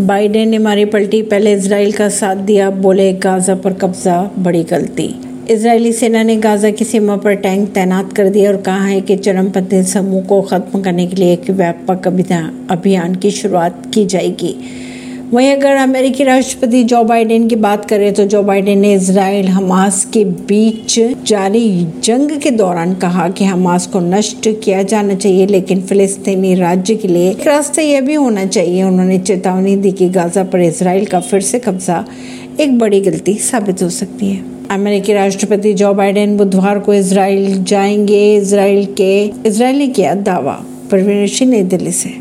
Biden ने मारी पलटी, पहले इसराइल का साथ दिया, बोले गाजा पर कब्जा, बड़ी गलती। इसराइली सेना ने गाजा की सीमा पर टैंक तैनात कर दिया और कहा है कि चरमपंथी समूह को खत्म करने के लिए एक व्यापक अभियान की शुरुआत की जाएगी। वहीं अगर अमेरिकी राष्ट्रपति जो बाइडेन की बात करें तो जो बाइडेन ने इसराइल हमास के बीच जारी जंग के दौरान कहा कि हमास को नष्ट किया जाना चाहिए, लेकिन फिलिस्तीनी राज्य के लिए एक रास्ता यह भी होना चाहिए। उन्होंने चेतावनी दी कि गाजा पर इसराइल का फिर से कब्जा एक बड़ी गलती साबित हो सकती है। अमेरिकी राष्ट्रपति जो बाइडेन बुधवार को इसराइल जाएँगे। इसराइल के इसराइली किया दावा, परवीन सिंह नई दिल्ली से।